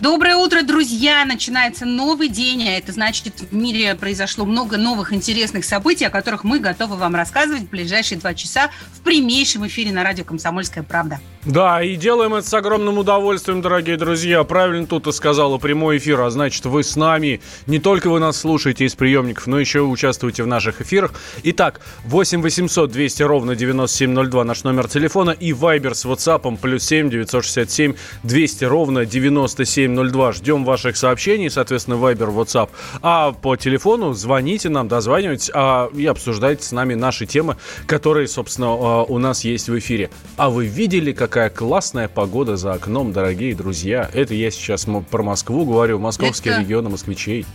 Доброе утро, друзья! Начинается новый день, а это значит, в мире произошло много новых интересных событий, о которых мы готовы вам рассказывать в ближайшие два часа в прямейшем эфире на радио «Комсомольская правда». Да, и делаем это с огромным удовольствием, дорогие друзья. Правильно тут и сказала прямой эфир, а значит, вы с нами. Не только вы нас слушаете из приемников, но еще участвуете в наших эфирах. Итак, 8 800 200 ровно 9702 наш номер телефона и Viber с WhatsApp плюс 7 967 200 ровно 9702. Ждем ваших сообщений, соответственно, Viber, WhatsApp. А по телефону звоните нам, дозванивайтесь а, и обсуждайте с нами наши темы, которые, собственно, а, у нас есть в эфире. А вы видели, какая классная погода за окном, дорогие друзья. Это я сейчас про Москву говорю, московские Это- регионы москвичей.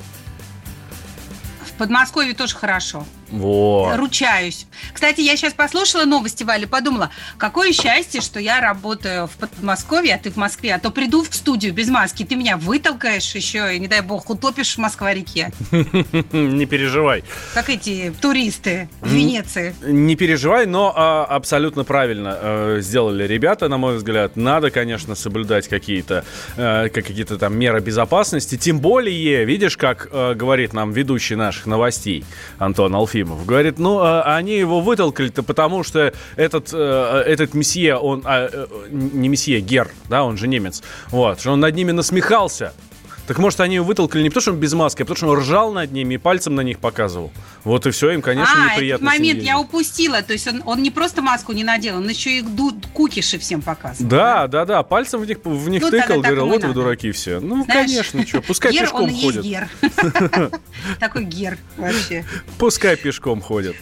В Подмосковье тоже хорошо. Вот. Ручаюсь. Кстати, я сейчас послушала новости, Валя, подумала, какое счастье, что я работаю в Подмосковье, а ты в Москве, а то приду в студию без маски, ты меня вытолкаешь еще, и, не дай бог, утопишь в Москва-реке, Не переживай. как эти туристы в Венеции. Не переживай, но а, абсолютно правильно э, сделали ребята, на мой взгляд. Надо, конечно, соблюдать какие-то э, как- какие-то там меры безопасности. Тем более, видишь, как э, говорит нам ведущий наших новостей Антон Алфимов. Говорит, ну, э, они его вытолкали-то потому, что этот, э, этот месье, он... а, э, не месье, Гер, да, он же немец. Вот, что он над ними насмехался. Так может, они его вытолкали не потому, что он без маски, а потому, что он ржал над ними и пальцем на них показывал. Вот и все, им, конечно, а, этот неприятно. ним момент я упустила. То есть он, он не просто маску не надел, он еще и ду- кукиши всем показывал. Да, да, да, пальцем в них, в них Ну, тогда тыкал, так говорил, вот вы надо. дураки все. Ну, Знаешь, конечно, что, пускай гер, пешком он ходят. гер. Такой гер вообще. Пускай пешком ходят.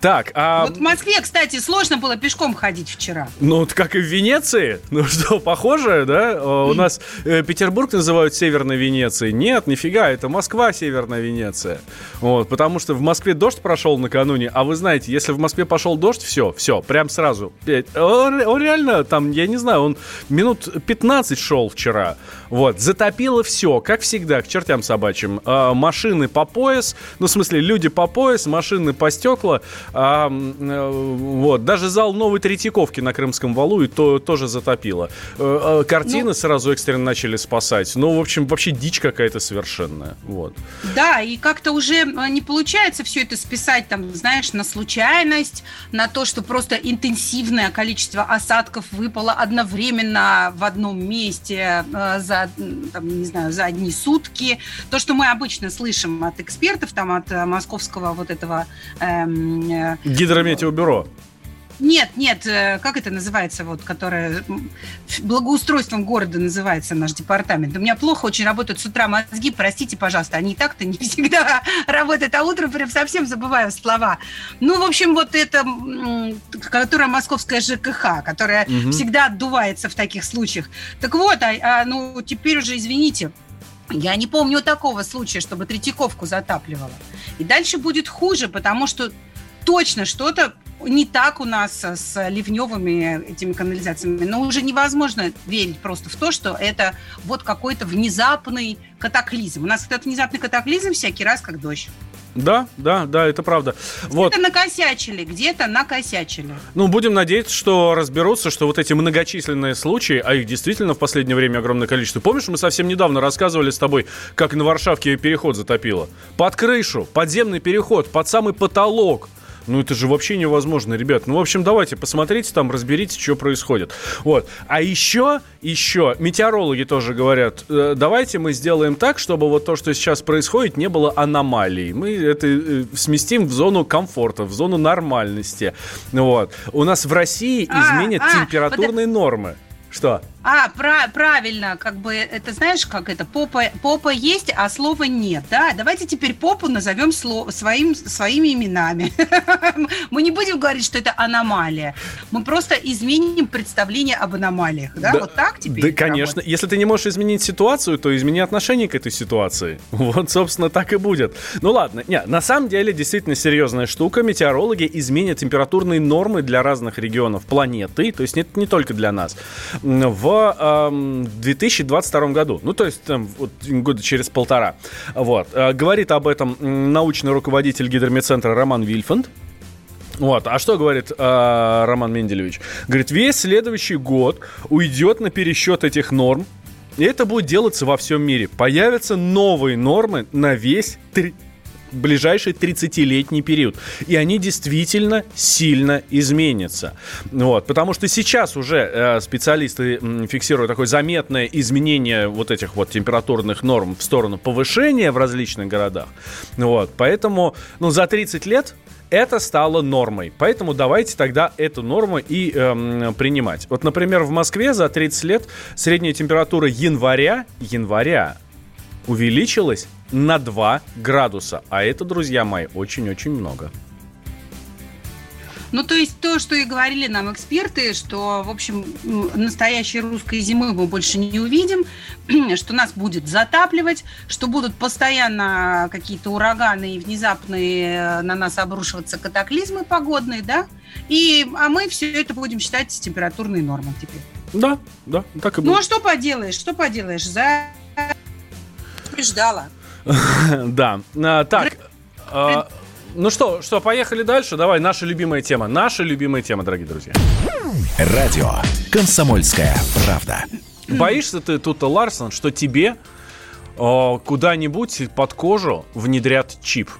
Так, а... Вот в Москве, кстати, сложно было пешком ходить вчера. Ну, как и в Венеции. Ну что, похоже, да? Э, У нас э, Петербург называют Северной Венецией. Нет, нифига, это Москва Северная Венеция. Вот, потому что в Москве дождь прошел накануне, а вы знаете, если в Москве пошел дождь, все, все, прям сразу. Э, Он, он реально там, я не знаю, он минут 15 шел вчера. Вот, затопило все, как всегда, к чертям собачьим. А, машины по пояс, ну, в смысле, люди по пояс, машины по стекла. А, э, вот, даже зал новой Третьяковки на Крымском валу и то тоже затопило. Э, Картины сразу экстренно начали спасать. Ну, в общем, вообще дичь какая-то совершенная. Вот. Да, и как-то уже э, не получается все это списать, там, знаешь, на случайность, на то, что просто интенсивное количество осадков выпало одновременно в одном месте э, за, там, не знаю, за одни сутки. То, что мы обычно слышим от экспертов, там, от э, московского вот этого... эм, э, Гидрометеобюро. Нет, нет, э, как это называется, вот, которое благоустройством города называется наш департамент. У меня плохо очень работают с утра мозги, простите, пожалуйста, они и так-то не всегда работают, а утром прям совсем забываю слова. Ну, в общем, вот это, которая московская ЖКХ, которая Мгм. всегда отдувается в таких случаях. Так вот, а, а, ну, теперь уже, извините, я не помню такого случая, чтобы Третьяковку затапливало. И дальше будет хуже, потому что точно что-то не так у нас с ливневыми этими канализациями. Но уже невозможно верить просто в то, что это вот какой-то внезапный катаклизм. У нас этот внезапный катаклизм всякий раз как дождь. Да, да, да, это правда. Вот. Где-то накосячили, где-то накосячили. Ну, будем надеяться, что разберутся, что вот эти многочисленные случаи, а их действительно в последнее время огромное количество. Помнишь, мы совсем недавно рассказывали с тобой, как на Варшавке переход затопило? Под крышу, подземный переход, под самый потолок. Ну, это же вообще невозможно, ребят. Ну, в общем, давайте, посмотрите там, разберитесь, что происходит. Вот. А еще, еще, метеорологи тоже говорят, э, давайте мы сделаем так, чтобы вот то, что сейчас происходит, не было аномалий. Мы это э, сместим в зону комфорта, в зону нормальности. Вот. У нас в России А, изменят а, температурные нормы. Что? А, пра- правильно, как бы это знаешь, как это попа, попа есть, а слова нет, да? Давайте теперь попу назовем сло- своим, своими именами. Мы не будем говорить, что это аномалия. Мы просто изменим представление об аномалиях, да? Вот так теперь? Да, конечно. Если ты не можешь изменить ситуацию, то измени отношение к этой ситуации. Вот, собственно, так и будет. Ну ладно, не, на самом деле действительно серьезная штука. Метеорологи изменят температурные нормы для разных регионов планеты, то есть не, не только для нас. В в э, 2022 году. Ну, то есть там, вот, года через полтора. Вот. Э, говорит об этом научный руководитель гидромедцентра Роман Вильфанд. Вот. А что говорит э, Роман Менделевич? Говорит, весь следующий год уйдет на пересчет этих норм, и это будет делаться во всем мире. Появятся новые нормы на весь ближайший 30-летний период. И они действительно сильно изменятся. Вот, потому что сейчас уже э, специалисты фиксируют такое заметное изменение вот этих вот температурных норм в сторону повышения в различных городах. Вот, поэтому ну, за 30 лет это стало нормой. Поэтому давайте тогда эту норму и эм, принимать. Вот, например, в Москве за 30 лет средняя температура января, января увеличилась на 2 градуса. А это, друзья мои, очень-очень много. Ну, то есть то, что и говорили нам эксперты, что, в общем, настоящей русской зимы мы больше не увидим, что нас будет затапливать, что будут постоянно какие-то ураганы и внезапные э, на нас обрушиваться катаклизмы погодные, да? И, а мы все это будем считать температурной нормой теперь. Да, да, так и будет. Ну, а что поделаешь, что поделаешь? За предупреждала. Да. А, так. А, ну что, что, поехали дальше? Давай, наша любимая тема. Наша любимая тема, дорогие друзья. Радио «Комсомольская правда». Боишься ты тут, Ларсон, что тебе э, куда-нибудь под кожу внедрят чип?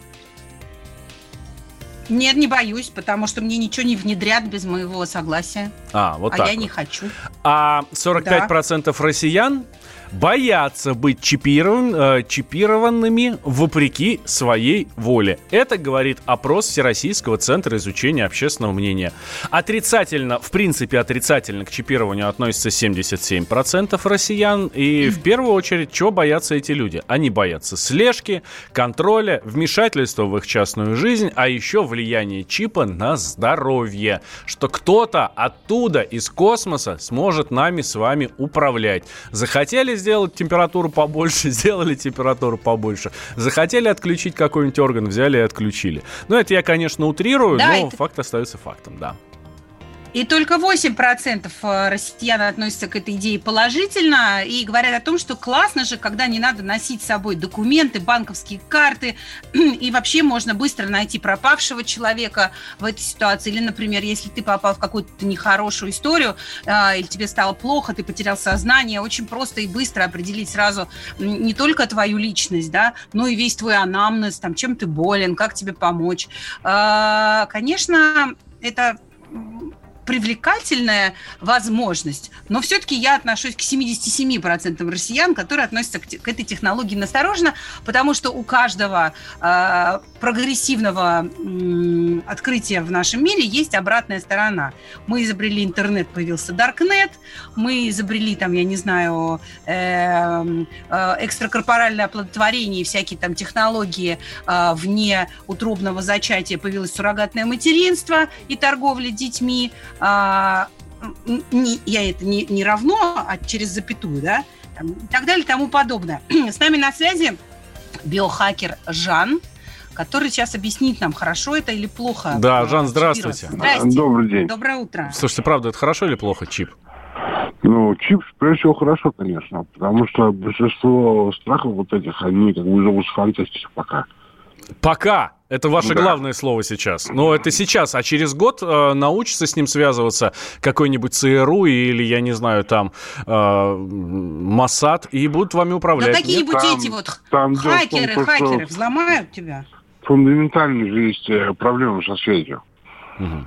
Нет, не боюсь, потому что мне ничего не внедрят без моего согласия. А, вот а так. я вот. не хочу. А 45% да. россиян боятся быть чипирован, э, чипированными вопреки своей воле. Это говорит опрос Всероссийского центра изучения общественного мнения. Отрицательно, в принципе, отрицательно к чипированию относится 77% россиян. И в первую очередь, чего боятся эти люди? Они боятся слежки, контроля, вмешательства в их частную жизнь, а еще влияние чипа на здоровье. Что кто-то оттуда, из космоса, сможет нами с вами управлять. Захотели сделать температуру побольше, сделали температуру побольше. Захотели отключить какой-нибудь орган, взяли и отключили. Ну, это я, конечно, утрирую, да, но это... факт остается фактом, да. И только 8% э, россиян относятся к этой идее положительно и говорят о том, что классно же, когда не надо носить с собой документы, банковские карты, и вообще можно быстро найти пропавшего человека в этой ситуации. Или, например, если ты попал в какую-то нехорошую историю, э, или тебе стало плохо, ты потерял сознание, очень просто и быстро определить сразу не только твою личность, да, но и весь твой анамнез, там, чем ты болен, как тебе помочь. Э, конечно, это привлекательная возможность, но все-таки я отношусь к 77% россиян, которые относятся к, к этой технологии настороженно, потому что у каждого э, прогрессивного э, открытия в нашем мире есть обратная сторона. Мы изобрели интернет, появился Даркнет, мы изобрели там, я не знаю, э, э, экстракорпоральное оплодотворение, всякие там технологии э, вне утробного зачатия, появилось суррогатное материнство и торговля детьми, а, не, я это не, не равно, а через запятую, да, там, и так далее и тому подобное. С нами на связи биохакер Жан, который сейчас объяснит нам, хорошо это или плохо. Да, Жан, здравствуйте. Здравствуйте. Добрый день. Доброе утро. Слушайте, правда, это хорошо или плохо, чип? Ну, чип, прежде всего, хорошо, конечно, потому что большинство страхов вот этих, они как бы зовут фантастики пока. Пока. Это ваше да. главное слово сейчас. Но это сейчас, а через год э, научится с ним связываться какой-нибудь ЦРУ или, я не знаю, там э, Масад, и будут вами управлять. Да какие-нибудь эти вот там хакеры, том, хакеры взломают тебя. Фундаментальные же есть э, проблемы со связью. Угу.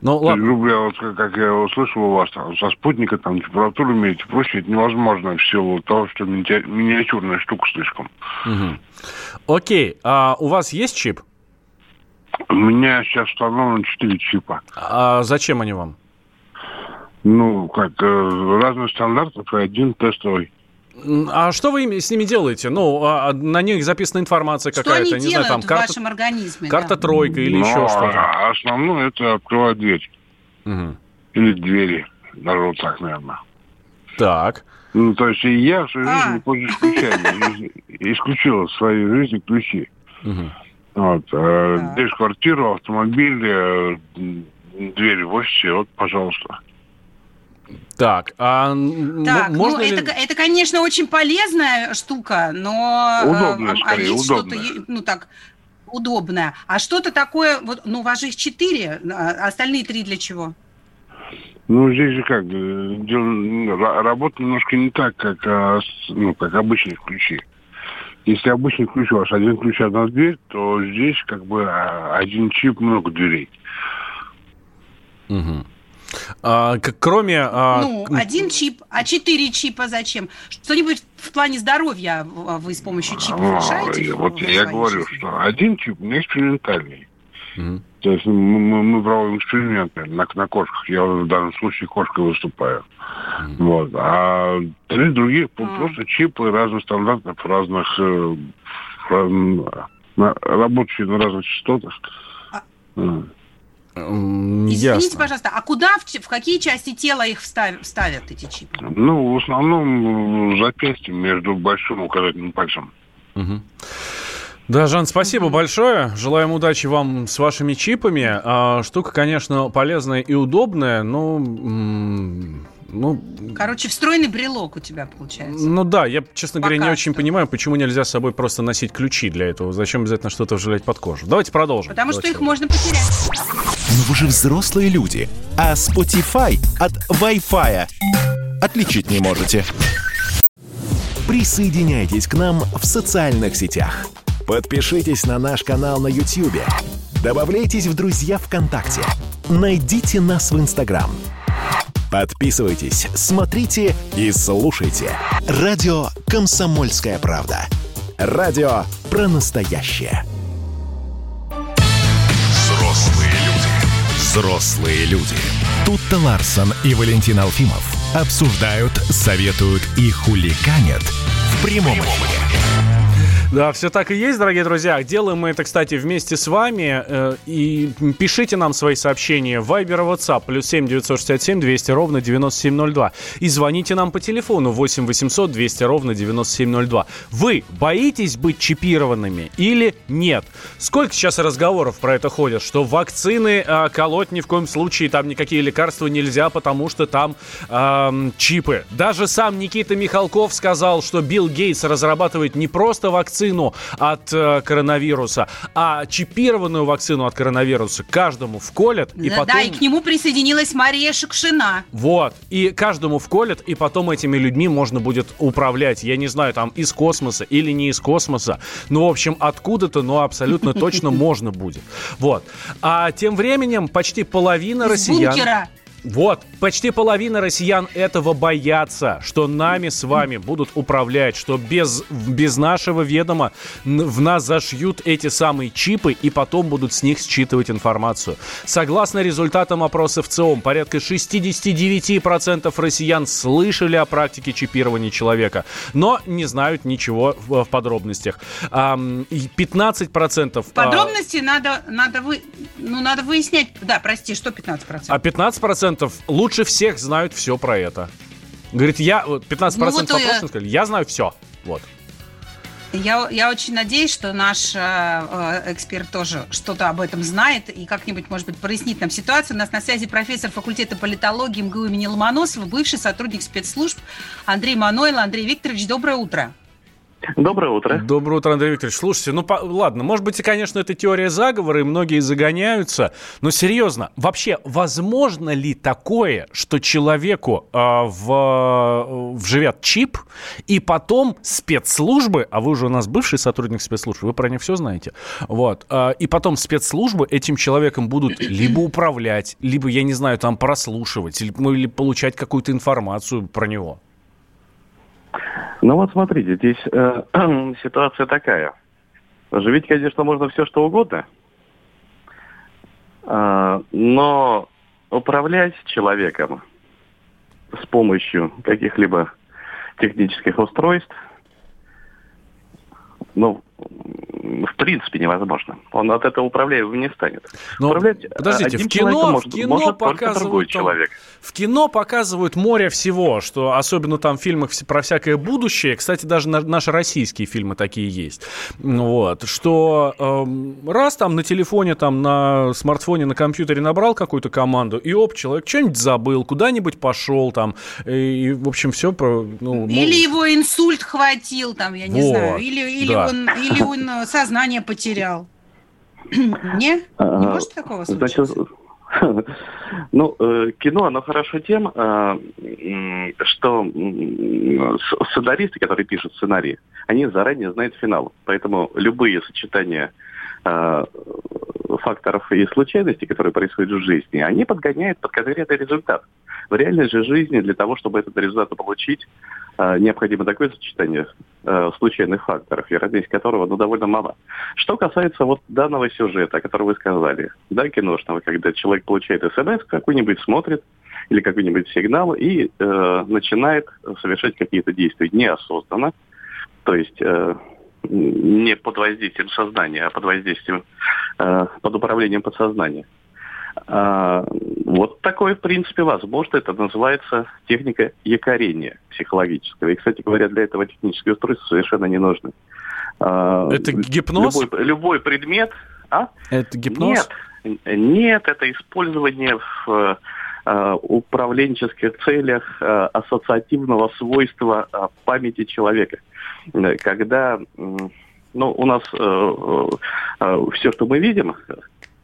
Ну, ладно. Есть, грубо говоря, вот, как я услышал у вас, там, со спутника там температуру мерить и прочее, это невозможно в силу того, что ми- миниатюрная штука слишком. Угу. Окей, а у вас есть чип? У меня сейчас установлено 4 чипа. А зачем они вам? Ну, как, э, разных стандартов и один тестовый. А что вы с ними делаете? Ну, а, а на них записана информация какая-то, что они не знаю, там в карта, вашем организме? карта да? тройка или Но еще что-то. Основное это открывать дверь. Мгм. Или двери. Даже вот так, наверное. Так. Ну, то есть и я в своей А. ключами. Из- Исключил в своей жизни ключи. Мгм. Вот. э, Так. Дверь в квартиру, автомобиль, э, дверь в офисе, вот, пожалуйста. Так, а Так, можно ну ли- это, это, конечно, очень полезная штука, но... э, Удобная, а- а скорее, есть что-то, удобная. ну так, удобное. А что-то такое, вот, ну у вас же их четыре, а остальные три для чего? Ну, здесь же как, э, ну, работа немножко не так, как, а, ну, как обычные ключи. Если обычный ключ у вас один ключ, одна дверь, то здесь как бы а, один чип, много дверей. Мгм. А, кроме... а, ну, один чип, а четыре чипа зачем? Что-нибудь в плане здоровья в- вы с помощью чипа А, решаете? вот я говорю, что один чип у меня экспериментальный. мгм. То есть мы, мы- мы проводим эксперименты на, на кошках. Я в данном случае кошкой выступаю. Вот. А три других А. просто чипы разных стандартов, разных, э, раз- на- работающие на разных частотах. А-. М, Извините, Ясно. пожалуйста, а куда, в, в какие части тела их встав- вставят, эти чипы? Ну, в основном в запястье между большим и указательным пальцем. Мгм. Да, Жан, спасибо большое. Желаем удачи вам с вашими чипами. А, штука, конечно, полезная и удобная, но... Ну, Короче, встроенный брелок у тебя получается. ну да, я, честно говоря, не Пока очень что. понимаю, почему нельзя с собой просто носить ключи для этого. Зачем обязательно что-то вживлять под кожу? Давайте продолжим. Потому что Давайте их можно потерять. Но вы же взрослые люди. А Spotify от Wi-Fi отличить не можете. Присоединяйтесь к нам в социальных сетях. Подпишитесь на наш канал на YouTube. Добавляйтесь в друзья ВКонтакте. Найдите нас в Инстаграм. Подписывайтесь, смотрите и слушайте. Радио «Комсомольская правда». Радио про настоящее. Взрослые люди. Взрослые люди. Тут-то Ларсон и Валентин Алфимов обсуждают, советуют и хуликанят в прямом эфире. Да, все так и есть, дорогие друзья. Делаем мы это, кстати, вместе с вами. Э, И пишите нам свои сообщения в и WhatsApp. Плюс 7 967 200 ровно 9702. И звоните нам по телефону 8 800 200 ровно 9702. Вы боитесь быть чипированными или нет? Сколько сейчас разговоров про это ходят, что вакцины э, колоть ни в коем случае, там никакие лекарства нельзя, потому что там эм, чипы. Даже сам Никита Михалков сказал, что Билл Гейтс разрабатывает не просто вакцину от э, коронавируса, а чипированную вакцину от коронавируса каждому вколят и да, потом... да, и к нему присоединилась Мария Шукшина. Вот. И каждому вколят, и потом этими людьми можно будет управлять. Я не знаю, там из космоса или не из космоса. Ну, в общем, откуда-то, но абсолютно точно можно будет. Вот. А тем временем почти половина россиян... бункера. Вот, почти половина россиян этого боятся, что нами с вами будут управлять, что без, без нашего ведома в нас зашьют эти самые чипы и потом будут с них считывать информацию. Согласно результатам опроса в ЦИОМ, порядка 69% россиян слышали о практике чипирования человека, но не знают ничего в, в подробностях. Ам, и 15%... а, Подробности надо, надо, вы, ну, надо выяснять. Да, прости, что 15%? А 15% лучше всех знают все про это. Говорит, я... вот 15% Ну вот, опрошенных сказали, я знаю все. Вот. Я, я очень надеюсь, что наш э, э, эксперт тоже что-то об этом знает и как-нибудь, может быть, прояснит нам ситуацию. У нас на связи профессор факультета политологии МГУ имени Ломоносова, бывший сотрудник спецслужб Андрей Манойл. Андрей Викторович, доброе утро. Доброе утро. Доброе утро, Андрей Викторович. Слушайте, ну по- ладно, может быть, и, конечно, это теория заговора, и многие загоняются, но серьезно, вообще, возможно ли такое, что человеку э, в, вживят чип, и потом спецслужбы, а вы уже у нас бывший сотрудник спецслужб, вы про них все знаете, вот, э, и потом спецслужбы этим человеком будут либо управлять, либо, я не знаю, там прослушивать, или, ну, или получать какую-то информацию про него. Ну вот смотрите, здесь э, ситуация такая. Живить, конечно, можно все что угодно, А, но управлять человеком с помощью каких-либо технических устройств, ну, в принципе невозможно. Он от этого управляемым не станет. Но, Управлять подождите, в кино, может, в кино может показывают там, человек. В кино показывают море всего, что особенно там в фильмах про всякое будущее. Кстати, даже на, наши российские фильмы такие есть. Вот, что э, раз там на телефоне, там на смартфоне, на компьютере набрал какую-то команду, и оп, человек что-нибудь забыл, куда-нибудь пошел там, и, и в общем все про... Ну, или ну... его инсульт хватил, там, я не вот, знаю, или, или, да. он, или он э, сознание потерял. Не? Не может такого случиться? Ну, э, кино, оно хорошо тем, э, что сценаристы, которые пишут сценарии, они заранее знают финал. Поэтому любые сочетания факторов и случайностей, которые происходят в жизни, они подгоняют под конкретный результат. В реальной же жизни для того, чтобы этот результат получить, а, необходимо такое сочетание э, случайных факторов, вероятность которого ну, довольно мала. Что касается вот данного сюжета, о котором вы сказали, да, киношного, когда человек получает смс, какой-нибудь смотрит, или какой-нибудь сигнал, и э, начинает совершать какие-то действия неосознанно, то есть э, не под воздействием сознания, а под воздействием, э, под управлением подсознания. А, вот такое, в принципе, возможно. Это называется техника якорения психологического. И, кстати говоря, для этого технические устройства совершенно не нужны. А, это гипноз? Любой, любой предмет... А? Это гипноз? Нет, нет, это использование в э, управленческих целях э, ассоциативного свойства э, памяти человека. Когда ну, у нас все, что мы видим,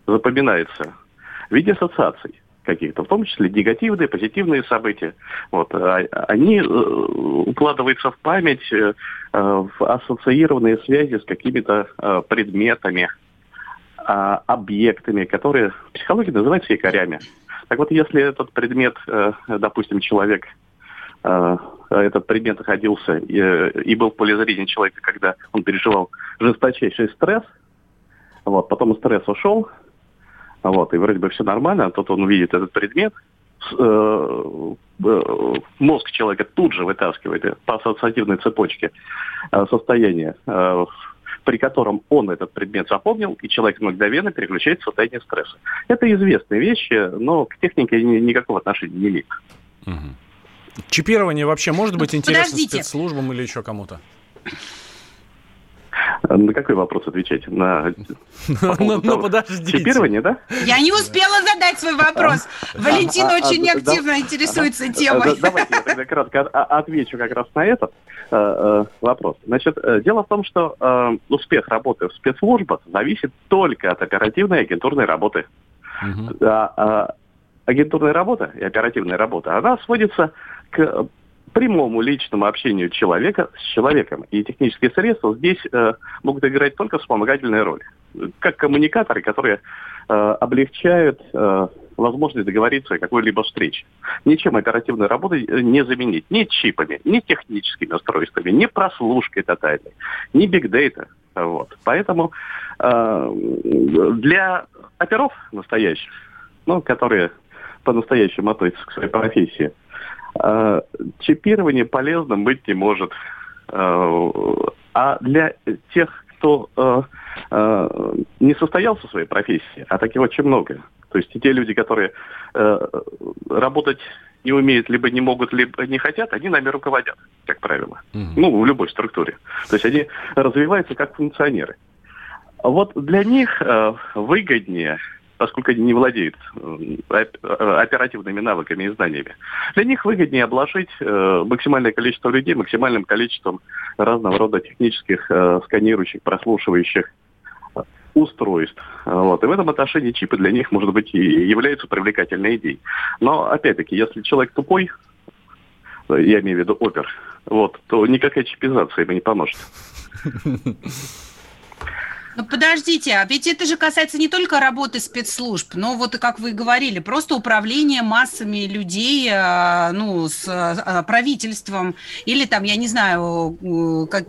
запоминается в виде ассоциаций каких-то, в том числе негативные, позитивные события. Вот, а, они э, укладываются в память, э, в ассоциированные связи с какими-то э, предметами, а, объектами, которые в психологии называются якорями. Так вот, если этот предмет, допустим, человек, этот предмет находился и, был в поле зрения человека, когда он переживал жесточайший стресс, вот, потом стресс ушел, вот, и вроде бы все нормально, а тут он увидит этот предмет, э, э, мозг человека тут же вытаскивает по ассоциативной цепочке э, состояние, при котором он этот предмет запомнил, и человек мгновенно переключается в состояние стресса. Это известные вещи, но к технике никакого отношения не имеет. Угу. Чипирование вообще может быть интересно Подождите. спецслужбам или еще кому-то? На какой вопрос отвечать? На, ну, ну подождите. Чипирование, да? Я не успела задать свой вопрос. А, Валентин а, очень активно интересуется темой. Давайте я тогда кратко отвечу как раз на этот э, э, вопрос. Значит, э, дело в том, что успех работы в спецслужбах зависит только от оперативной и агентурной работы. А, агентурная работа и оперативная работа, она сводится к прямому личному общению человека с человеком. И технические средства здесь э, могут играть только вспомогательную роль. Как коммуникаторы, которые э, облегчают э, возможность договориться о какой-либо встрече. Ничем оперативной работы не заменить. Ни чипами, ни техническими устройствами, ни прослушкой тотальной, ни бигдейта. Вот. Поэтому э, для оперов настоящих, ну, которые по-настоящему относятся к своей профессии, Э, чипирование полезным быть не может. Э, а для тех, кто э, не состоялся в своей профессии, а таких очень много, то есть и те люди, которые работать не умеют, либо не могут, либо не хотят, они нами руководят, как правило. Mm-hmm. Ну, в любой структуре. То есть они развиваются как функционеры. Вот для них выгоднее поскольку они не владеют э, оперативными навыками и знаниями. Для них выгоднее обложить э, максимальное количество людей максимальным количеством разного рода технических э, сканирующих, прослушивающих устройств. Вот. И в этом отношении чипы для них, может быть, и являются привлекательной идеей. Но, опять-таки, если человек тупой, я имею в виду опер, вот, то никакая чипизация ему не поможет. Ну, подождите, а ведь это же касается не только работы спецслужб, но вот, как вы говорили, просто управление массами людей, а, ну, с а, правительством или там, я не знаю,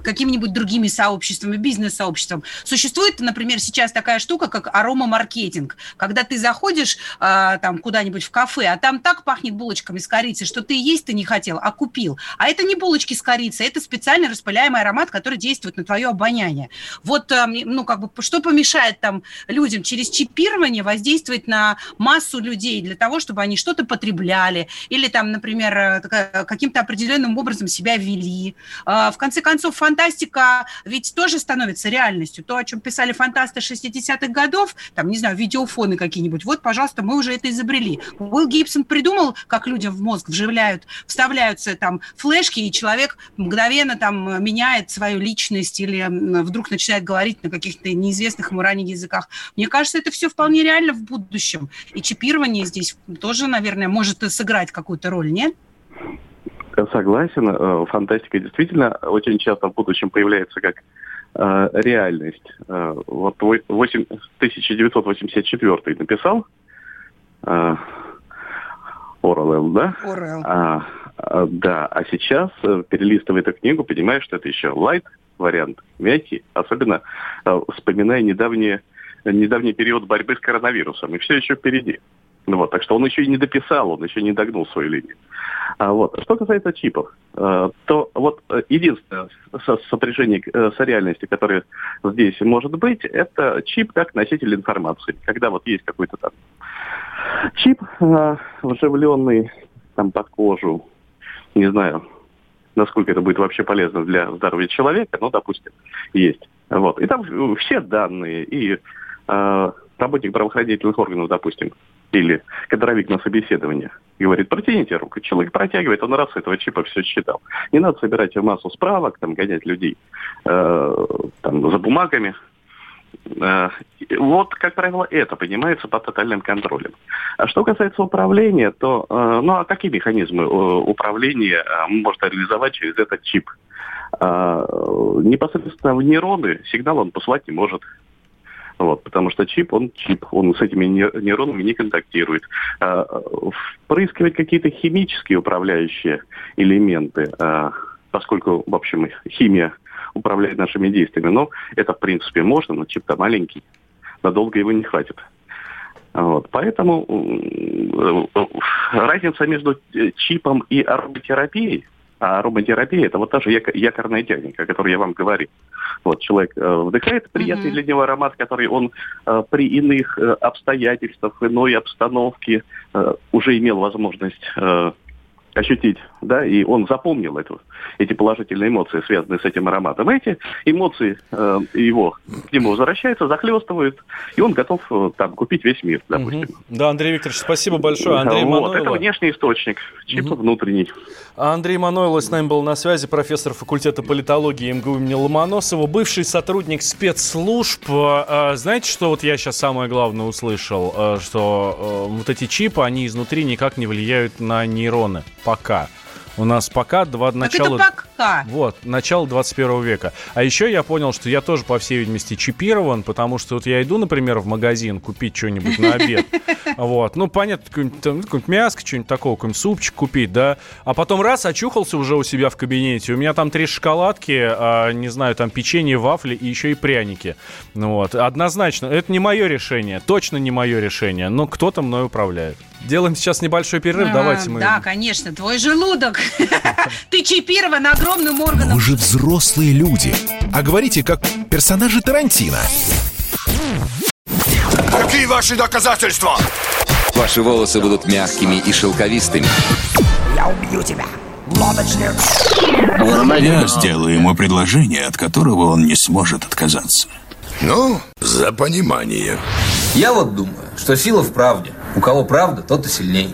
какими-нибудь другими сообществами, бизнес-сообществом. Существует, например, сейчас такая штука, как арома-маркетинг, когда ты заходишь а, там куда-нибудь в кафе, а там так пахнет булочками с корицей, что ты есть ты не хотел, а купил. А это не булочки с корицей, это специально распыляемый аромат, который действует на твое обоняние. Вот, ну, как как бы, что помешает там людям через чипирование воздействовать на массу людей для того, чтобы они что-то потребляли или там, например, э, каким-то определенным образом себя вели. А, в конце концов, фантастика ведь тоже становится реальностью. То, о чем писали фантасты 60-х годов, там, не знаю, видеофоны какие-нибудь, вот, пожалуйста, мы уже это изобрели. Уилл Гибсон придумал, как людям в мозг вживляют, вставляются там флешки, и человек мгновенно там меняет свою личность или вдруг начинает говорить на каких-то каких-то неизвестных ему ранее языках. Мне кажется, это все вполне реально в будущем. И чипирование здесь тоже, наверное, может сыграть какую-то роль, нет? Согласен. Э, фантастика действительно очень часто в будущем появляется как э, реальность. Э, вот 8, 1984 написал э, Орел, да? Орел. А, да, а сейчас, перелистывая эту книгу, понимаешь, что это еще лайт, вариант, мягкий, особенно э, вспоминая недавний, недавний период борьбы с коронавирусом. И все еще впереди. Ну, вот, так что он еще и не дописал, он еще не догнул свою линию. А, вот. Что касается чипов, э, то вот э, единственное сопряжение э, с реальностью, которое здесь может быть, это чип как носитель информации. Когда вот есть какой-то там чип, вживленный там под кожу, не знаю, насколько это будет вообще полезно для здоровья человека, ну, допустим, есть. Вот. И там все данные, и э, работник правоохранительных органов, допустим, или кадровик на собеседование, говорит, протяните руку. Человек протягивает, он раз этого чипа все считал. Не надо собирать массу справок, там, гонять людей э, там, за бумагами, вот, как правило, это поднимается под тотальным контролем. А что касается управления, то э, ну а какие механизмы э, управления может реализовать через этот чип? Непосредственно в нейроны сигнал он послать не может. Вот, потому что чип, он чип, он с этими нейронами не контактирует. Впрыскивать какие-то химические управляющие элементы, поскольку, в общем, химия управляет нашими действиями. Но это, в принципе, можно, но чип-то маленький. Надолго его не хватит. Вот. Поэтому разница между чипом и ароматерапией, а ароматерапия это вот та же якорная техника, о которой я вам говорил. Вот человек э, вдыхает приятный mm-hmm. для него аромат, который он э, при иных э, обстоятельствах, иной обстановке уже имел возможность ощутить, да, и он запомнил эту, эти положительные эмоции, связанные с этим ароматом. Эти эмоции э, его к нему возвращаются, захлестывают, и он готов э, там купить весь мир, допустим. Угу. Да, Андрей Викторович, спасибо большое. Андрей вот, Манойло. это внешний источник, чип угу. внутренний. Андрей Манойло с нами был на связи, профессор факультета политологии МГУ имени Ломоносова, бывший сотрудник спецслужб. Э, знаете, что вот я сейчас самое главное услышал, э, что э, вот эти чипы, они изнутри никак не влияют на нейроны пока. У нас пока два начала... Так это пока. Вот, начало 21 века. А еще я понял, что я тоже, по всей видимости, чипирован, потому что вот я иду, например, в магазин купить что-нибудь на обед. Вот, ну, понятно, какое-нибудь, ну, мяско, что-нибудь такого, какой-нибудь супчик купить, да. А потом раз, очухался уже у себя в кабинете, у меня там три шоколадки, а, не знаю, там печенье, вафли и еще и пряники. Ну вот, однозначно, это не мое решение, точно не мое решение, но кто-то мной управляет. Делаем сейчас небольшой перерыв, а, давайте мы... Да, конечно, твой желудок. Ты чипирован огромным органом. Вы же взрослые люди, а говорите как персонажи Тарантино. Какие ваши доказательства? Ваши волосы будут мягкими и шелковистыми. Я убью тебя. Лодочник. Я сделаю ему предложение, от которого он не сможет отказаться. Ну, за понимание. Я вот думаю, что сила в правде. У кого правда, тот и сильней.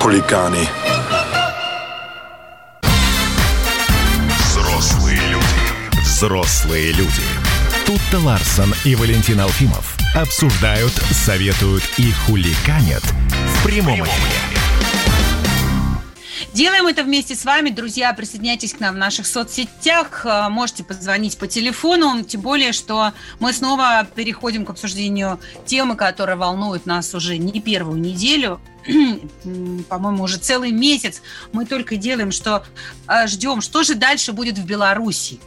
Хулиганы. Взрослые люди. Взрослые люди. Тут-то Ларсон и Валентин Алфимов обсуждают, советуют и хуликанят в прямом эфире. Делаем это вместе с вами, друзья. Присоединяйтесь к нам в наших соцсетях. Э, можете позвонить по телефону. Тем более, что мы снова переходим к обсуждению темы, которая волнует нас уже не первую неделю. По-моему, уже целый месяц мы только делаем, что э, ждем, что же дальше будет в Беларуси.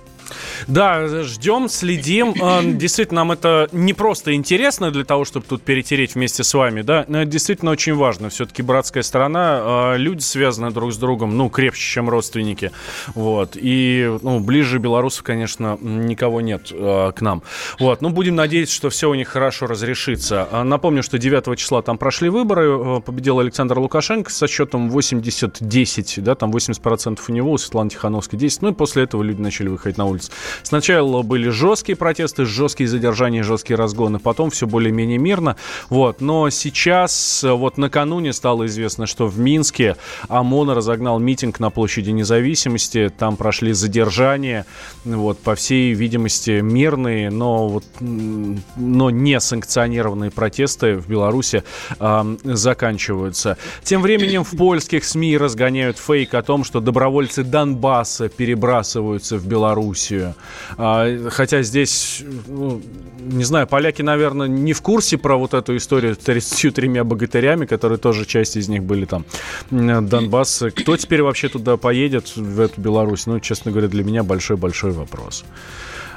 Да, ждем, следим. А, действительно, нам это не просто интересно для того, чтобы тут перетереть вместе с вами, да, но это действительно очень важно. Все-таки братская страна, а, люди связаны друг с другом, ну, крепче, чем родственники. Вот. И, ну, ближе белорусов, конечно, никого нет а, к нам. Вот. Ну, будем надеяться, что все у них хорошо разрешится. Напомню, что 9 числа там прошли выборы, победил Александр Лукашенко со счетом 80-10, да, там 80% у него, у Светланы Тихановской 10. Ну, и после этого люди начали выходить на улицу улиц. Сначала были жесткие протесты, жесткие задержания, жесткие разгоны, потом все более-менее мирно. Вот. Но сейчас, вот накануне стало известно, что в Минске ОМОН разогнал митинг на площади независимости. Там прошли задержания, вот, по всей видимости, мирные, но, вот, но не санкционированные протесты в Беларуси э, заканчиваются. Тем временем в польских СМИ разгоняют фейк о том, что добровольцы Донбасса перебрасываются в Беларусь Белоруссию. А, хотя здесь, ну, не знаю, поляки, наверное, не в курсе про вот эту историю с 33 богатырями, которые тоже часть из них были там, Донбасс. Кто теперь вообще туда поедет, в эту Беларусь? Ну, честно говоря, для меня большой-большой вопрос.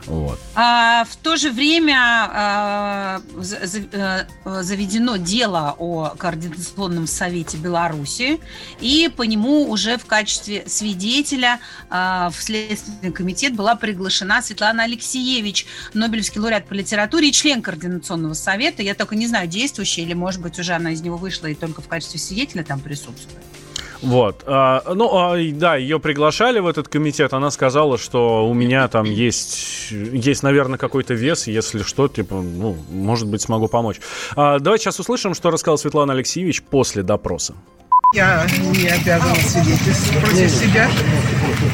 Вот. А, в то же время а, а, заведено дело о Координационном совете Беларуси, и по нему уже в качестве свидетеля а, в Следственный комитет была приглашена Светлана Алексеевич, Нобелевский лауреат по литературе и член Координационного совета. Я только не знаю, действующая или, может быть, уже она из него вышла и только в качестве свидетеля там присутствует. Вот. А, ну, а, да, ее приглашали в этот комитет. Она сказала, что у меня там есть, есть наверное, какой-то вес. Если что, типа, ну, может быть, смогу помочь. А, давайте сейчас услышим, что рассказал Светлана Алексеевич после допроса. Я не обязана свидетельствовать против себя.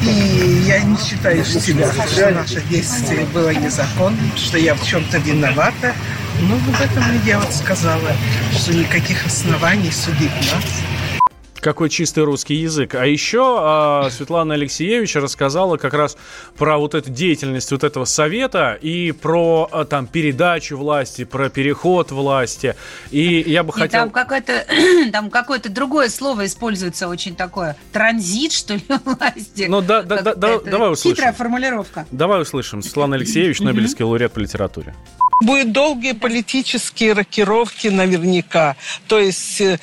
И я не считаю себя, что наше действие было незаконным, что я в чем-то виновата. Но в этом я вот сказала, что никаких оснований судить нас какой чистый русский язык. А еще э, Светлана Алексеевич рассказала как раз про вот эту деятельность вот этого совета и про э, там передачу власти, про переход власти. И я бы хотел... Там какое-то, там какое-то другое слово используется очень такое. Транзит, что ли, власти. Ну да, да, да, да давай услышим. Хитрая формулировка. Давай услышим. Светлана Алексеевич, Нобелевский лауреат по литературе. Будут долгие политические рокировки наверняка. То есть э,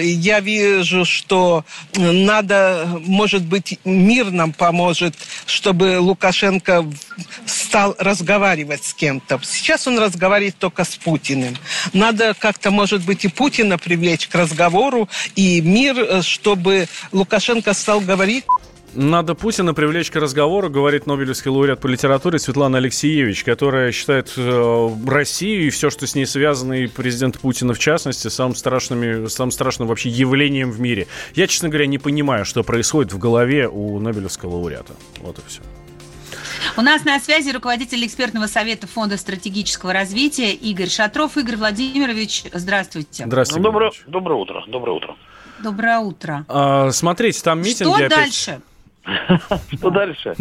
я вижу, что надо, может быть, мир нам поможет, чтобы Лукашенко стал разговаривать с кем-то. Сейчас он разговаривает только с Путиным. Надо как-то, может быть, и Путина привлечь к разговору, и мир, э, чтобы Лукашенко стал говорить надо Путина привлечь к разговору, говорит Нобелевский лауреат по литературе Светлана Алексеевич, которая считает э, Россию и все, что с ней связано, и президент Путина в частности, самым, страшными, самым страшным вообще явлением в мире. Я, честно говоря, не понимаю, что происходит в голове у Нобелевского лауреата. Вот и все. У нас на связи руководитель экспертного совета Фонда стратегического развития Игорь Шатров. Игорь Владимирович, здравствуйте. Здравствуйте. Ну, доброе, доброе утро. Доброе утро. Доброе утро. А, смотрите, там митинги Что опять... дальше? Что дальше?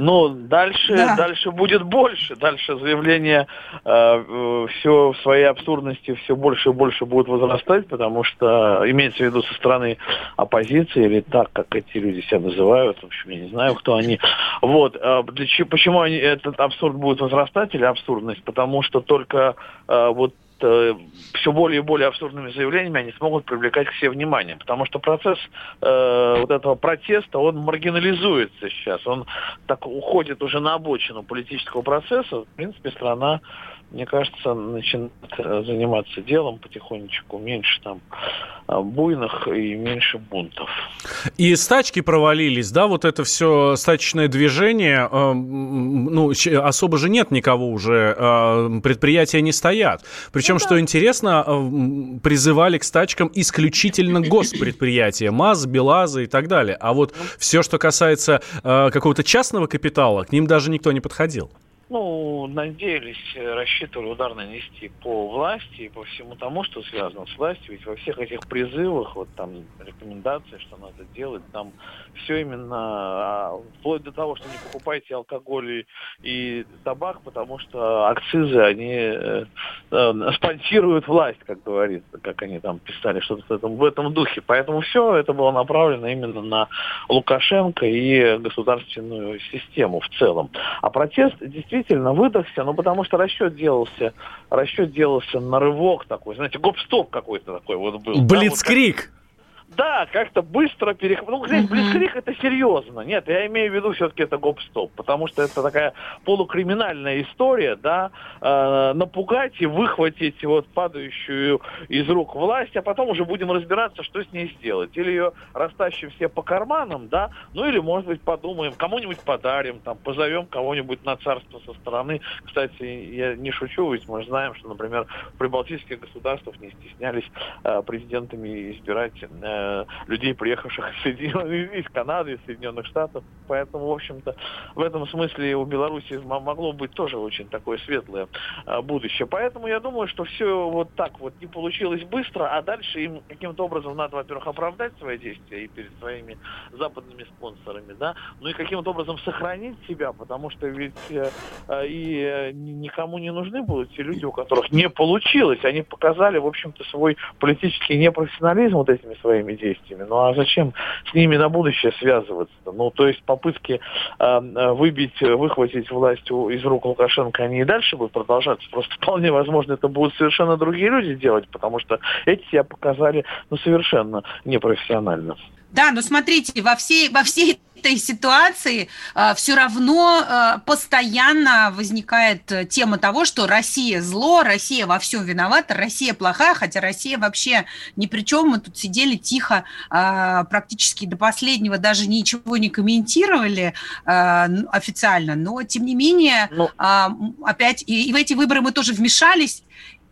Ну, дальше, дальше будет больше. Дальше заявление э, все в своей абсурдности все больше и больше будет возрастать, потому что имеется в виду со стороны оппозиции, или так, как эти люди себя называют, в общем, я не знаю, кто они. Вот. Э, почему этот абсурд будет возрастать или абсурдность? Потому что только э, вот э, все более и более абсурдными заявлениями они смогут привлекать к себе внимание. Потому что процесс э, вот этого протеста, он маргинализуется сейчас. Он так уходит уже на обочину политического процесса. В принципе, страна мне кажется, начинает э, заниматься делом потихонечку, меньше там э, буйных и меньше бунтов. И стачки провалились, да, вот это все стачечное движение, э, ну, особо же нет никого уже, предприятия не стоят. Причем, ну, да. что интересно, призывали к стачкам исключительно госпредприятия, МАЗ, БелАЗы и так далее. А вот ну. все, что касается какого-то частного капитала, к ним даже никто не подходил ну, надеялись, э, рассчитывали удар нанести по власти и по всему тому, что связано с властью. Ведь во всех этих призывах, вот там рекомендации, что надо делать, там все именно а, вплоть до того, что не покупайте алкоголь и, и табак, потому что акцизы, они э, э, спонсируют власть, как говорится, как они там писали, что-то в этом, в этом духе. Поэтому все это было направлено именно на Лукашенко и государственную систему в целом. А протест действительно действительно выдохся, ну потому что расчет делался, расчет делался на рывок такой, знаете, гоп-стоп какой-то такой вот был. Блицкрик! Да, вот да, как-то быстро перехватить. Ну, здесь блицкрик это серьезно. Нет, я имею в виду все-таки это гоп-стоп, потому что это такая полукриминальная история, да, э, напугать и выхватить вот падающую из рук власть, а потом уже будем разбираться, что с ней сделать. Или ее растащим все по карманам, да, ну или, может быть, подумаем, кому-нибудь подарим, там, позовем кого-нибудь на царство со стороны. Кстати, я не шучу, ведь мы знаем, что, например, в прибалтийских государствах не стеснялись э, президентами избирать э, Э, людей, приехавших из, из Канады, из Соединенных Штатов. Поэтому, в общем-то, в этом смысле у Беларуси могло быть тоже очень такое светлое э, будущее. Поэтому я думаю, что все вот так вот не получилось быстро, а дальше им каким-то образом надо, во-первых, оправдать свои действия и перед своими западными спонсорами, да, ну и каким-то образом сохранить себя, потому что ведь э, и никому не нужны будут те люди, у которых не получилось. Они показали, в общем-то, свой политический непрофессионализм вот этими своими действиями. Ну а зачем с ними на будущее связываться? Ну, то есть попытки э, выбить, выхватить власть у, из рук Лукашенко, они и дальше будут продолжаться. Просто вполне возможно, это будут совершенно другие люди делать, потому что эти себя показали ну, совершенно непрофессионально. Да, но смотрите, во всей, во всей этой ситуации э, все равно э, постоянно возникает э, тема того, что Россия зло, Россия во всем виновата, Россия плохая, хотя Россия вообще ни при чем. Мы тут сидели тихо, э, практически до последнего даже ничего не комментировали э, официально, но тем не менее, ну, э, опять и, и в эти выборы мы тоже вмешались,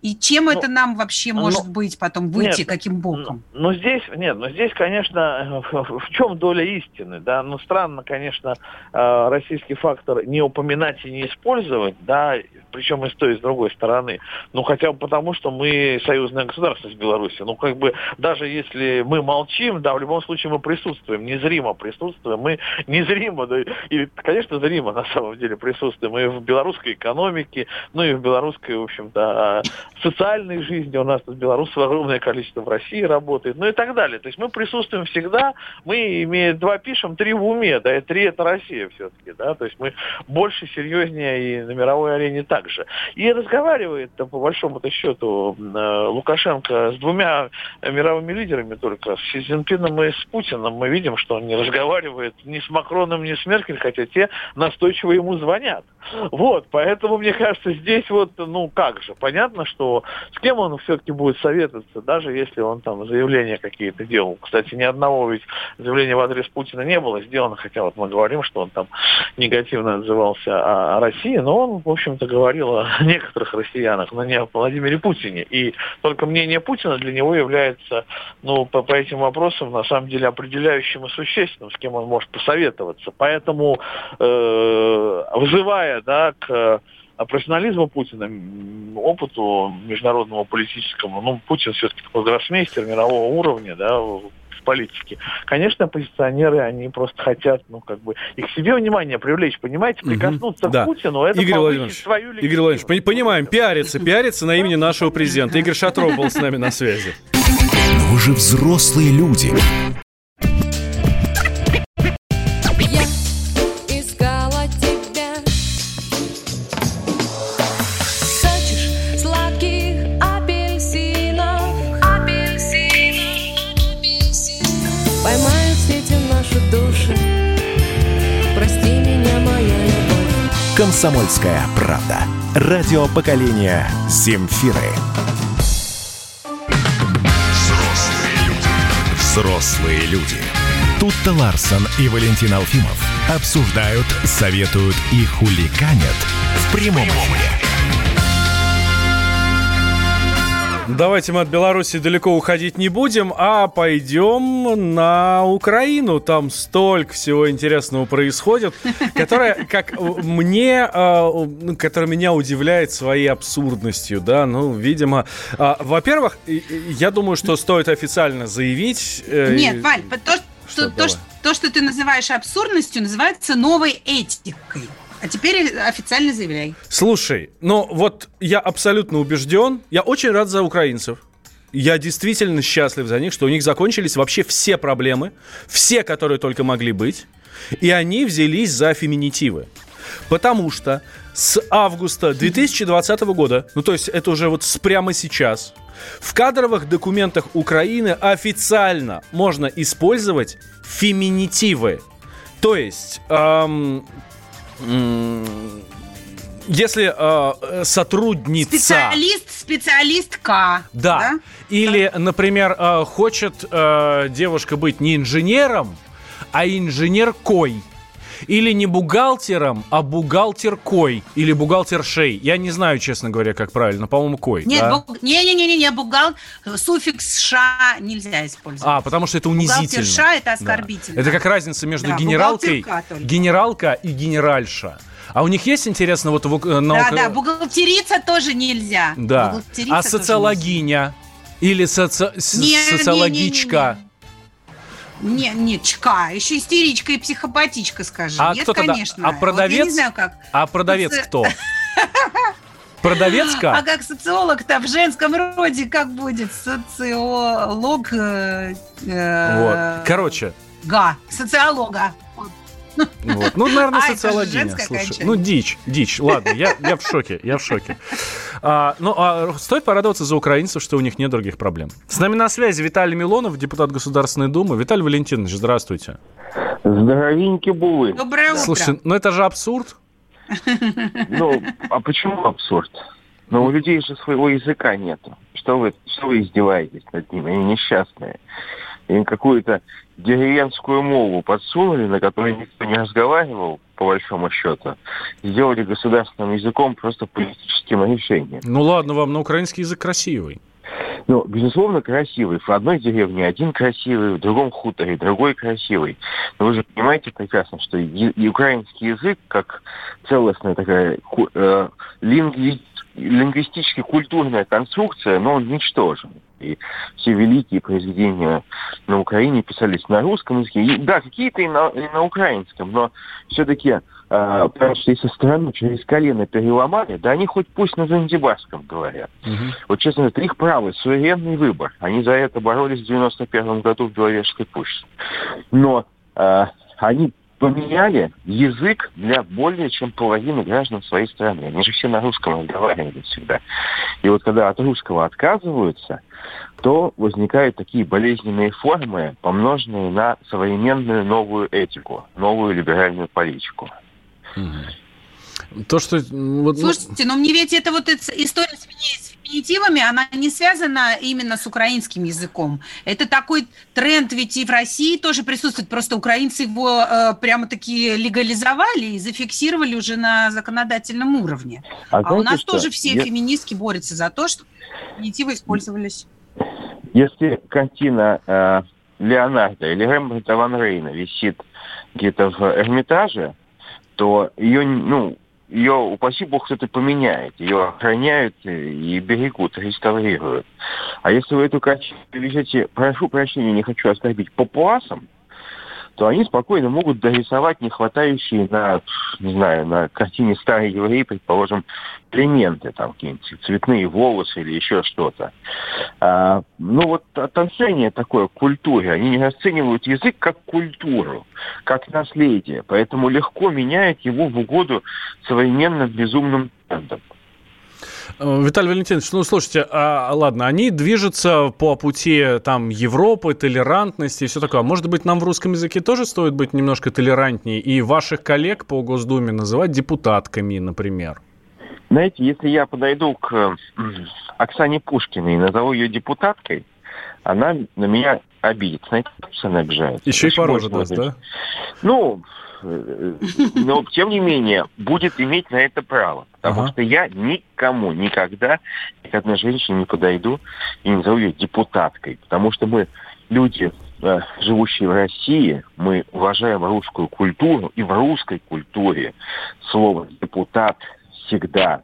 и чем ну, это нам вообще ну, может быть потом выйти, нет, каким боком? Ну, ну здесь, нет, ну здесь, конечно, в чем доля истины, да, ну странно, конечно, э, российский фактор не упоминать и не использовать, да, причем и с той, и с другой стороны, ну хотя бы потому, что мы союзное государство с Беларусью, ну как бы даже если мы молчим, да, в любом случае мы присутствуем, незримо присутствуем, мы незримо, да, и, конечно, зримо на самом деле присутствуем и в белорусской экономике, ну и в белорусской, в общем-то, социальной жизни у нас тут белорусов огромное количество в России работает, ну и так далее. То есть мы присутствуем всегда, мы, имея два пишем, три в уме, да, и три это Россия все-таки, да, то есть мы больше, серьезнее и на мировой арене также. И разговаривает, по большому-то счету, э, Лукашенко с двумя мировыми лидерами только, с Си Цзиньпином и с Путиным. Мы видим, что он не разговаривает ни с Макроном, ни с Меркель, хотя те настойчиво ему звонят. Вот, поэтому, мне кажется, здесь вот, ну как же, понятно, что что с кем он все-таки будет советоваться, даже если он там заявления какие-то делал. Кстати, ни одного ведь заявления в адрес Путина не было сделано, хотя вот мы говорим, что он там негативно отзывался о, России, но он, в общем-то, говорил о некоторых россиянах, но не о Владимире Путине. И только мнение Путина для него является, ну, по, по этим вопросам, на самом деле, определяющим и существенным, с кем он может посоветоваться. Поэтому, э, вызывая, да, к профессионализму Путина, опыту международного политическому, ну, Путин все-таки такой гроссмейстер мирового уровня, да, в политике. Конечно, оппозиционеры, они просто хотят, ну, как бы, и к себе внимание привлечь, понимаете, прикоснуться угу. да. к Путину, это Игорь Владимирович, свою Игорь Владимирович, понимаем, пиарится, пиарится на имени нашего президента. Игорь Шатров был с нами на связи. Но вы же взрослые люди. «Комсомольская правда». Радио поколения «Земфиры». Взрослые люди. Взрослые люди. Тут-то Ларсон и Валентин Алфимов обсуждают, советуют и хуликанят в прямом эфире. Давайте мы от Беларуси далеко уходить не будем, а пойдем на Украину. Там столько всего интересного происходит, которое, как мне, а, которое меня удивляет своей абсурдностью, да, ну, видимо, а, во-первых, я думаю, что стоит официально заявить... Э, Нет, Валь, то, что, то, что, то, что ты называешь абсурдностью, называется новой этикой. А теперь официально заявляй. Слушай, ну вот я абсолютно убежден, я очень рад за украинцев. Я действительно счастлив за них, что у них закончились вообще все проблемы, все, которые только могли быть, и они взялись за феминитивы. Потому что с августа 2020 года, ну то есть это уже вот прямо сейчас, в кадровых документах Украины официально можно использовать феминитивы. То есть эм, если э, сотрудница... Специалист, специалистка. Да. да? Или, да. например, э, хочет э, девушка быть не инженером, а инженеркой. Или не бухгалтером, а бухгалтеркой. Или бухгалтершей. Я не знаю, честно говоря, как правильно. По-моему, кой. Нет, да? бу... не, не, не, не, не, бухгал... суффикс ша нельзя использовать. А, потому что это унизительно. Бухгалтерша это оскорбительно. Да. Это как разница между да, генералкой, генералка и генеральша. А у них есть, интересно, вот... Э, наука... Да, да, бухгалтерица тоже нельзя. Да. А социологиня? Или соци... не, социологичка? Не, не, не, не. Не, не, чка. Еще истеричка и психопатичка, скажи. А Нет, кто конечно. А продавец? Вот я не знаю, как. А продавец кто? Продавецка? А как социолог-то в женском роде как будет? Социолог... Э, э, вот. Короче. Га. Социолога. Вот. Ну, наверное, а, социология. Слушай, ну, дичь, дичь. Ладно, я, я в шоке, я в шоке. А, ну, а стоит порадоваться за украинцев, что у них нет других проблем. С нами на связи Виталий Милонов, депутат Государственной Думы. Виталий Валентинович, здравствуйте. Здоровеньки булы. Доброе утро. Слушай, ну это же абсурд. Ну, а почему абсурд? Но у людей же своего языка нету. Что вы, что вы издеваетесь над ними? Они несчастные. Им какую-то деревенскую мову подсунули, на которой никто не разговаривал, по большому счету, сделали государственным языком просто политическим решением. Ну ладно вам, но украинский язык красивый. Ну, безусловно, красивый. В одной деревне один красивый, в другом хуторе другой красивый. Но вы же понимаете прекрасно, что и, и украинский язык, как целостная такая э, лингви, лингвистически культурная конструкция, но он ничтожен. И все великие произведения на Украине писались на русском языке. И, да, какие-то и на, и на украинском, но все-таки э, потому что если страну через колено переломали, да они хоть пусть на занзибарском говорят. Угу. Вот честно говоря, это их право, суверенный выбор. Они за это боролись в 91 году в Беловежской пуще. Но э, они поменяли язык для более чем половины граждан своей страны. Они же все на русском разговаривали всегда. И вот когда от русского отказываются, то возникают такие болезненные формы, помноженные на современную новую этику, новую либеральную политику. То, что... Вот, Слушайте, но мне ведь это вот история с феминитивами, она не связана именно с украинским языком. Это такой тренд ведь и в России тоже присутствует. Просто украинцы его э, прямо-таки легализовали и зафиксировали уже на законодательном уровне. А, а у нас что? тоже все Я... феминистки борются за то, чтобы феминитивы использовались. Если картина э, Леонардо или Рембрандта Ван Рейна висит где-то в Эрмитаже, то ее, ну, ее, упаси бог, кто-то поменяет. Ее охраняют и берегут, реставрируют. А если вы эту картину везете, прошу прощения, не хочу оскорбить, папуасом, то они спокойно могут дорисовать не хватающие на, не знаю, на картине старой евреи, предположим, элементы, там какие-нибудь цветные волосы или еще что-то. А, ну вот отношение такое к культуре, они не расценивают язык как культуру, как наследие, поэтому легко меняют его в угоду современным безумным трендам. Э, Виталий Валентинович, ну слушайте, а, ладно, они движутся по пути там Европы, толерантности и все такое. А может быть, нам в русском языке тоже стоит быть немножко толерантнее и ваших коллег по Госдуме называть депутатками, например? Знаете, если я подойду к Оксане Пушкиной и назову ее депутаткой, она на меня обидится. Знаете, она обижается? Еще и по роже даст, да? Ну, но тем не менее будет иметь на это право. Потому ага. что я никому никогда ни к одной женщине не подойду и не назову ее депутаткой. Потому что мы люди, э, живущие в России, мы уважаем русскую культуру, и в русской культуре слово депутат всегда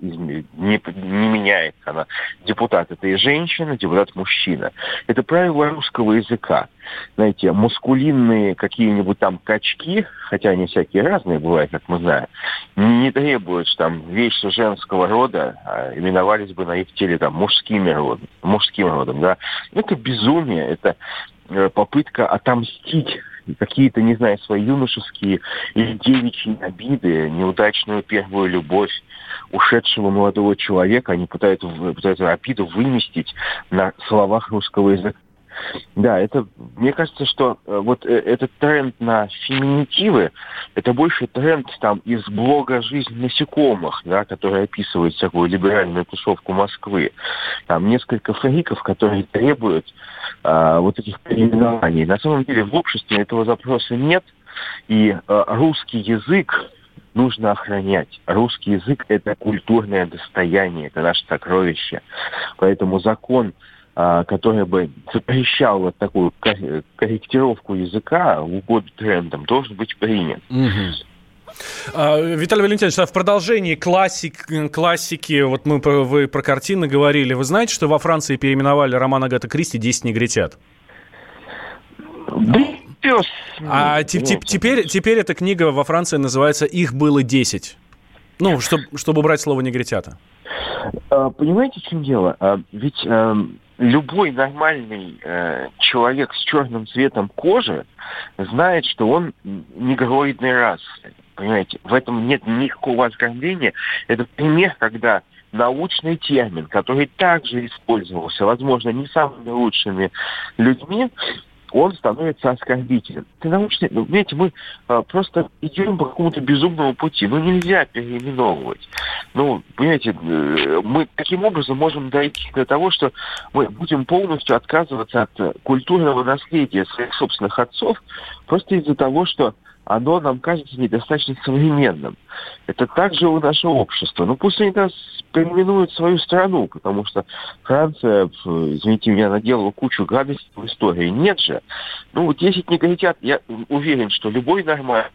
не, не меняется она. Депутат это и женщина, депутат мужчина. Это правило русского языка. Знаете, мускулинные какие-нибудь там качки, хотя они всякие разные бывают, как мы знаем, не требуют, что там вещи женского рода а именовались бы на их теле там мужскими родом, мужским родом, да. Это безумие, это э, попытка отомстить какие-то, не знаю, свои юношеские или девичьи обиды, неудачную первую любовь ушедшего молодого человека, они пытаются, пытаются обиду выместить на словах русского языка. Да, это, мне кажется, что э, вот э, этот тренд на феминитивы, это больше тренд там из блога «Жизнь насекомых», да, который описывает всякую либеральную тусовку Москвы. Там несколько фриков, которые требуют а, вот этих переименований. На самом деле в обществе этого запроса нет, и а, русский язык нужно охранять. Русский язык – это культурное достояние, это наше сокровище. Поэтому закон а, который бы запрещал вот такую корректировку языка в угоду трендам, должен быть принят. А, Виталий Валентинович, а в продолжении классик, классики, вот мы, вы про картины говорили, вы знаете, что во Франции переименовали роман Агата Кристи «Десять негритят»? Да, пес. А тип, тип, теперь, теперь эта книга во Франции называется «Их было десять». Ну, чтобы, чтобы убрать слово «негритята». Понимаете, в чем дело? Ведь эм, любой нормальный э, человек с черным цветом кожи знает, что он негроидный расы. Понимаете, в этом нет никакого оскорбления. Это пример, когда научный термин, который также использовался, возможно, не самыми лучшими людьми, он становится оскорбительным. Это научный, ну, видите, мы а, просто идем по какому-то безумному пути. Ну, нельзя переименовывать. Ну, понимаете, э, мы таким образом можем дойти до того, что мы будем полностью отказываться от культурного наследия своих собственных отцов просто из-за того, что оно нам кажется недостаточно современным. Это также у нашего общества. Ну пусть они нас переименуют свою страну, потому что Франция, извините меня, наделала кучу гадостей в истории. Нет же. Ну, вот 10 негритят, я уверен, что любой нормальный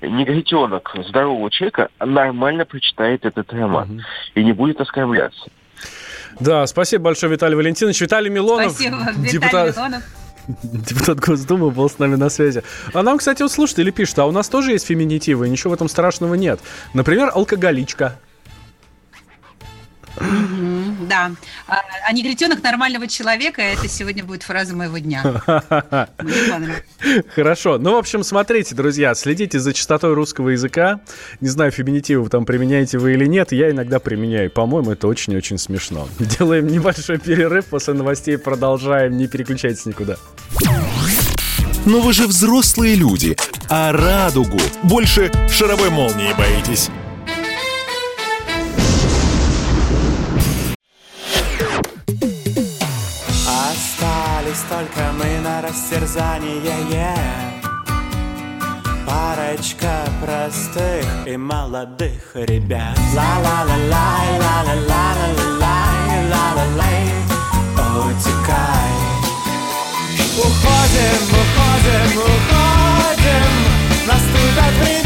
негритенок здорового человека нормально прочитает этот роман угу. и не будет оскорбляться. Да, спасибо большое, Виталий Валентинович. Виталий Милонов. Спасибо, Виталий депутат... Милонов депутат Госдумы был с нами на связи. А нам, кстати, вот слушатели пишут, а у нас тоже есть феминитивы, ничего в этом страшного нет. Например, алкоголичка. Да. А, а негритенок нормального человека, это сегодня будет фраза моего дня. Хорошо. Ну, в общем, смотрите, друзья, следите за частотой русского языка. Не знаю, феминитивы там применяете вы или нет. Я иногда применяю. По-моему, это очень-очень смешно. Делаем небольшой перерыв. После новостей продолжаем. Не переключайтесь никуда. Но вы же взрослые люди, а радугу больше шаровой молнии боитесь. Только мы на растерзание. Парочка простых и молодых ребят. Ла-ла-ла-лай, ла-ла-ла-ла-ла-лай, ла-ла-лай. Утекай. Уходим, уходим, уходим. Наступят времена